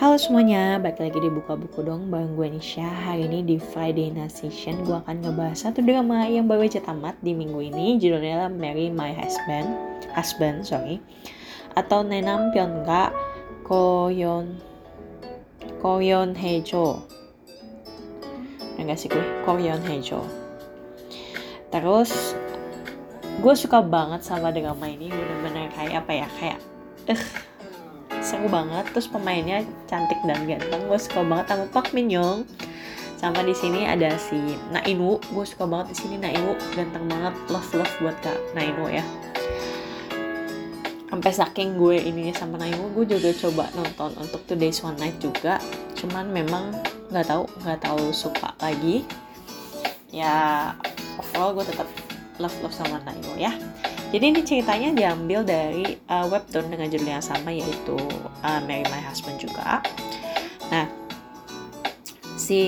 Halo semuanya, balik lagi di Buka Buku dong Bareng gue Nisha. Hari ini di Friday Night Session Gue akan ngebahas satu drama yang baru aja tamat di minggu ini. Judulnya Marry My Husband Husband, sorry Atau Nenam Pyeonga Koyon Koyon Hejo Enggak sih gue, Koyon Hejo Terus Gue suka banget sama drama ini Bener-bener kayak apa ya, kayak uh, seru banget terus pemainnya cantik dan ganteng gue suka banget sama Park Min Young sama di sini ada si Nainu gue suka banget di sini Nainu ganteng banget love love buat kak Nainu ya. Sampai saking gue ininya sama Nainu gue juga coba nonton untuk Today's One Night juga. Cuman memang nggak tahu nggak tahu suka lagi. Ya overall gue tetap love love sama Nainu ya jadi ini ceritanya diambil dari uh, webtoon dengan judul yang sama yaitu uh, Marry My Husband juga. Nah, si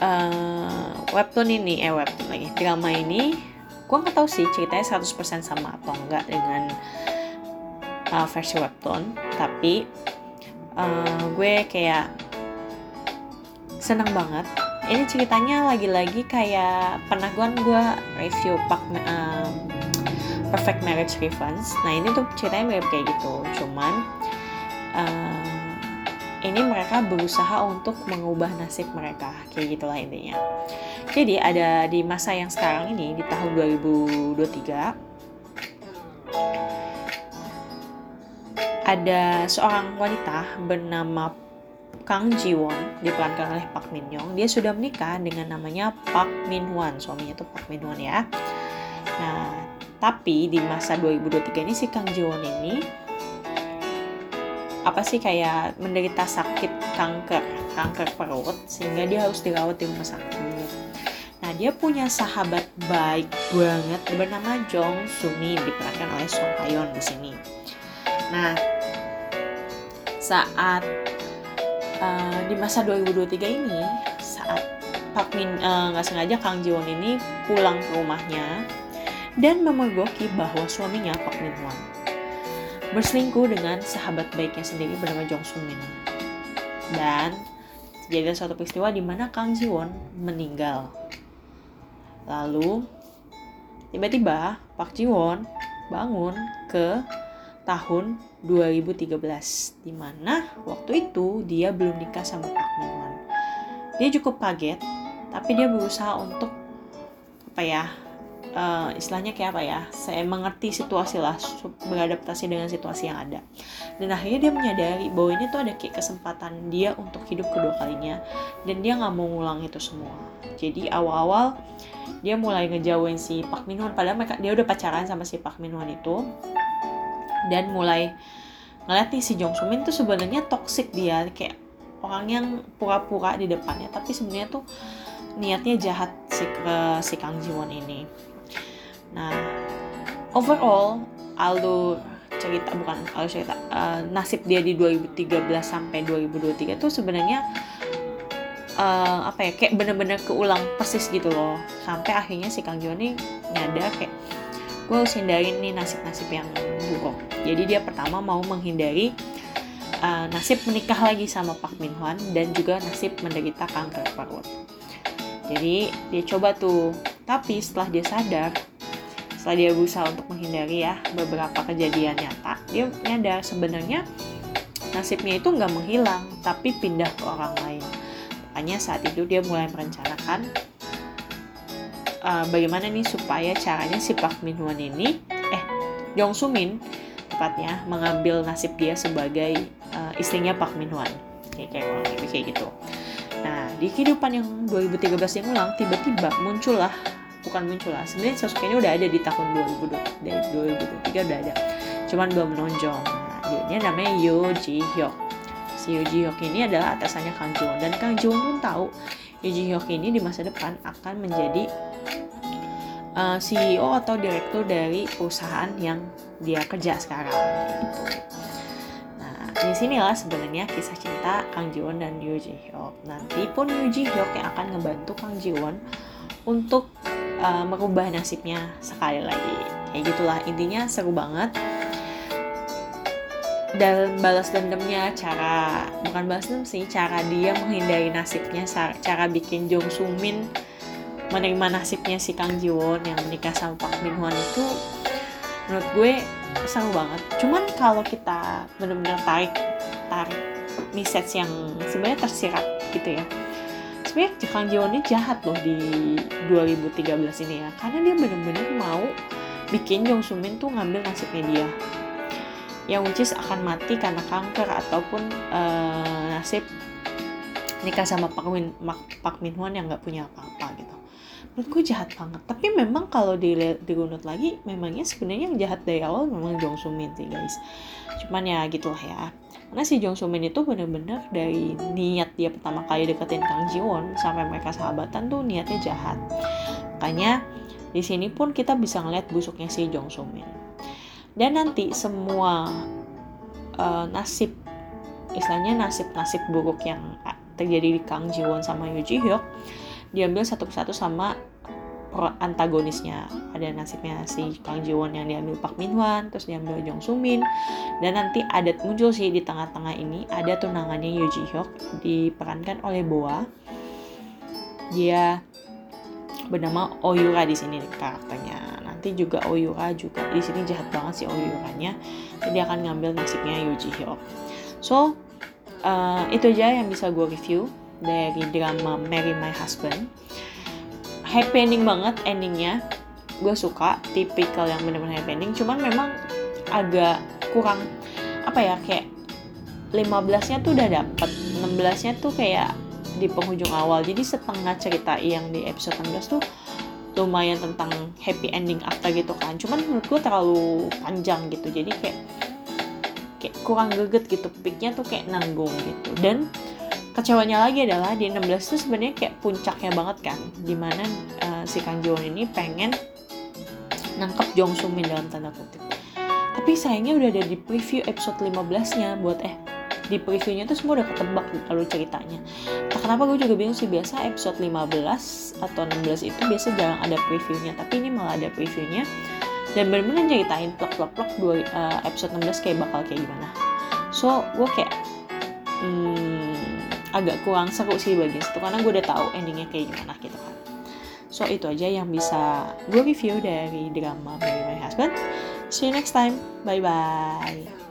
uh, webtoon ini, eh webtoon lagi, drama ini, gue nggak tahu sih ceritanya 100% sama atau enggak dengan uh, versi webtoon, tapi uh, gue kayak seneng banget. Ini ceritanya lagi-lagi kayak pernah gue review Pak uh, Perfect Marriage Revenge. Nah ini tuh ceritanya mirip kayak gitu, cuman uh, ini mereka berusaha untuk mengubah nasib mereka, kayak gitulah intinya. Jadi ada di masa yang sekarang ini di tahun 2023 ada seorang wanita bernama Kang Jiwon diperankan oleh Park Min Young. Dia sudah menikah dengan namanya Park Min Hwan, suaminya tuh Park Min Hwan ya. Nah, tapi di masa 2023 ini si Kang Jiwon ini apa sih kayak menderita sakit kanker, kanker perut sehingga dia harus dirawat di rumah sakit. Nah, dia punya sahabat baik banget bernama Jong Sumi diperankan oleh Song Hayon di sini. Nah, saat uh, di masa 2023 ini, saat Pak Min nggak uh, sengaja Kang Jiwon ini pulang ke rumahnya dan memergoki bahwa suaminya Pak Min berselingkuh dengan sahabat baiknya sendiri bernama Jong Soo Min. Dan terjadi suatu peristiwa di mana Kang Ji Won meninggal. Lalu tiba-tiba Pak Ji Won bangun ke tahun 2013 di mana waktu itu dia belum nikah sama Pak Min. Dia cukup kaget tapi dia berusaha untuk apa ya uh, istilahnya kayak apa ya saya mengerti situasi lah beradaptasi dengan situasi yang ada. Dan akhirnya dia menyadari bahwa ini tuh ada kayak kesempatan dia untuk hidup kedua kalinya dan dia nggak mau ngulang itu semua. Jadi awal-awal dia mulai ngejauhin si Pak Minwan padahal mereka dia udah pacaran sama si Pak Minwan itu dan mulai ngeliat nih si Jong Sumin tuh sebenarnya toxic dia kayak orang yang pura-pura di depannya tapi sebenarnya tuh niatnya jahat si ke si Kang Jiwon ini Nah, overall alur cerita bukan alur cerita uh, nasib dia di 2013 sampai 2023 tuh sebenarnya uh, apa ya kayak bener-bener keulang persis gitu loh. Sampai akhirnya si Kang Joni nyadar kayak gue harus hindarin nih nasib-nasib yang buruk. Jadi dia pertama mau menghindari uh, nasib menikah lagi sama Pak Min Hwan dan juga nasib menderita kanker perut jadi dia coba tuh tapi setelah dia sadar setelah dia berusaha untuk menghindari ya beberapa kejadian nyata dia nyadar sebenarnya nasibnya itu nggak menghilang tapi pindah ke orang lain. Makanya saat itu dia mulai merencanakan uh, bagaimana nih supaya caranya si Park Min Hwan ini eh Jong Soo Min tepatnya mengambil nasib dia sebagai uh, istrinya Park Min Hwan kayak kayak, kayak gitu. Nah di kehidupan yang 2013 yang ulang tiba-tiba muncullah bukan muncul lah. Sebenarnya sosok ini udah ada di tahun 2020 dari 2023 udah ada. Cuman belum menonjol. Nah, dia namanya Yo Ji Hyuk. Si Yo Ji Hyuk ini adalah atasannya Kang Ji dan Kang Ji pun tahu Yo Ji Hyuk ini di masa depan akan menjadi uh, eh, CEO atau direktur dari perusahaan yang dia kerja sekarang. Nah, di sinilah sebenarnya kisah cinta Kang Ji Won dan Yoo Ji Hyuk. Nanti pun Yoo Ji Hyuk yang akan ngebantu Kang Ji Won untuk uh, merubah nasibnya sekali lagi. Kayak gitulah intinya seru banget. Dan balas dendamnya cara bukan balas dendam sih cara dia menghindari nasibnya cara bikin Jong Sumin menerima nasibnya si Kang Jiwon yang menikah sama Park Min Hwan itu menurut gue seru banget. Cuman kalau kita benar-benar tarik tarik message yang sebenarnya tersirat gitu ya sebenarnya Kang Jiwon ini jahat loh di 2013 ini ya. Karena dia benar-benar mau bikin Jong Sumin tuh ngambil nasibnya dia. Yang which is akan mati karena kanker ataupun uh, nasib nikah sama Pak Min Pak Min Hwan yang nggak punya apa-apa gitu menurutku jahat banget. Tapi memang kalau di dirunut lagi memangnya sebenarnya yang jahat dari awal memang Jong Soo Min sih guys. Cuman ya gitulah ya. Karena si Jong Soo Min itu bener-bener dari niat dia pertama kali deketin Kang Ji Won sampai mereka sahabatan tuh niatnya jahat. Makanya di sini pun kita bisa ngeliat busuknya si Jong Soo Min. Dan nanti semua uh, nasib istilahnya nasib-nasib buruk yang terjadi di Kang Ji Won sama Yoo Ji Hyuk diambil satu persatu sama antagonisnya. Ada nasibnya si Kang Ji Won yang diambil Park Min Hwan terus diambil Jong Soo Min dan nanti ada muncul sih di tengah-tengah ini ada tunangannya Yoo Ji Hyuk diperankan oleh Boa. Dia bernama Oyura di sini karakternya. Nanti juga Oyura juga di sini jahat banget sih Oyuranya. Jadi akan ngambil nasibnya Yoo Ji Hyuk. So uh, itu aja yang bisa gue review dari drama Marry My Husband. Happy ending banget endingnya. Gue suka tipikal yang bener-bener happy ending. Cuman memang agak kurang apa ya kayak 15 nya tuh udah dapet 16 nya tuh kayak di penghujung awal. Jadi setengah cerita yang di episode 16 tuh lumayan tentang happy ending after gitu kan. Cuman menurut gue terlalu panjang gitu. Jadi kayak kayak kurang greget gitu. Peaknya tuh kayak nanggung gitu. Dan kecewanya lagi adalah di 16 tuh sebenarnya kayak puncaknya banget kan di mana uh, si Kang Jiwon ini pengen nangkep Jong Soo Min dalam tanda kutip. Tapi sayangnya udah ada di preview episode 15 nya buat eh di previewnya tuh semua udah ketebak lalu ceritanya. Nah, kenapa gue juga bingung sih biasa episode 15 atau 16 itu biasa jarang ada previewnya tapi ini malah ada previewnya. Dan bener-bener ceritain dua uh, episode 16 kayak bakal kayak gimana. So gue kayak agak kurang seru sih bagian itu karena gue udah tahu endingnya kayak gimana gitu kan. So itu aja yang bisa gue review dari drama Marry My Husband. See you next time. Bye bye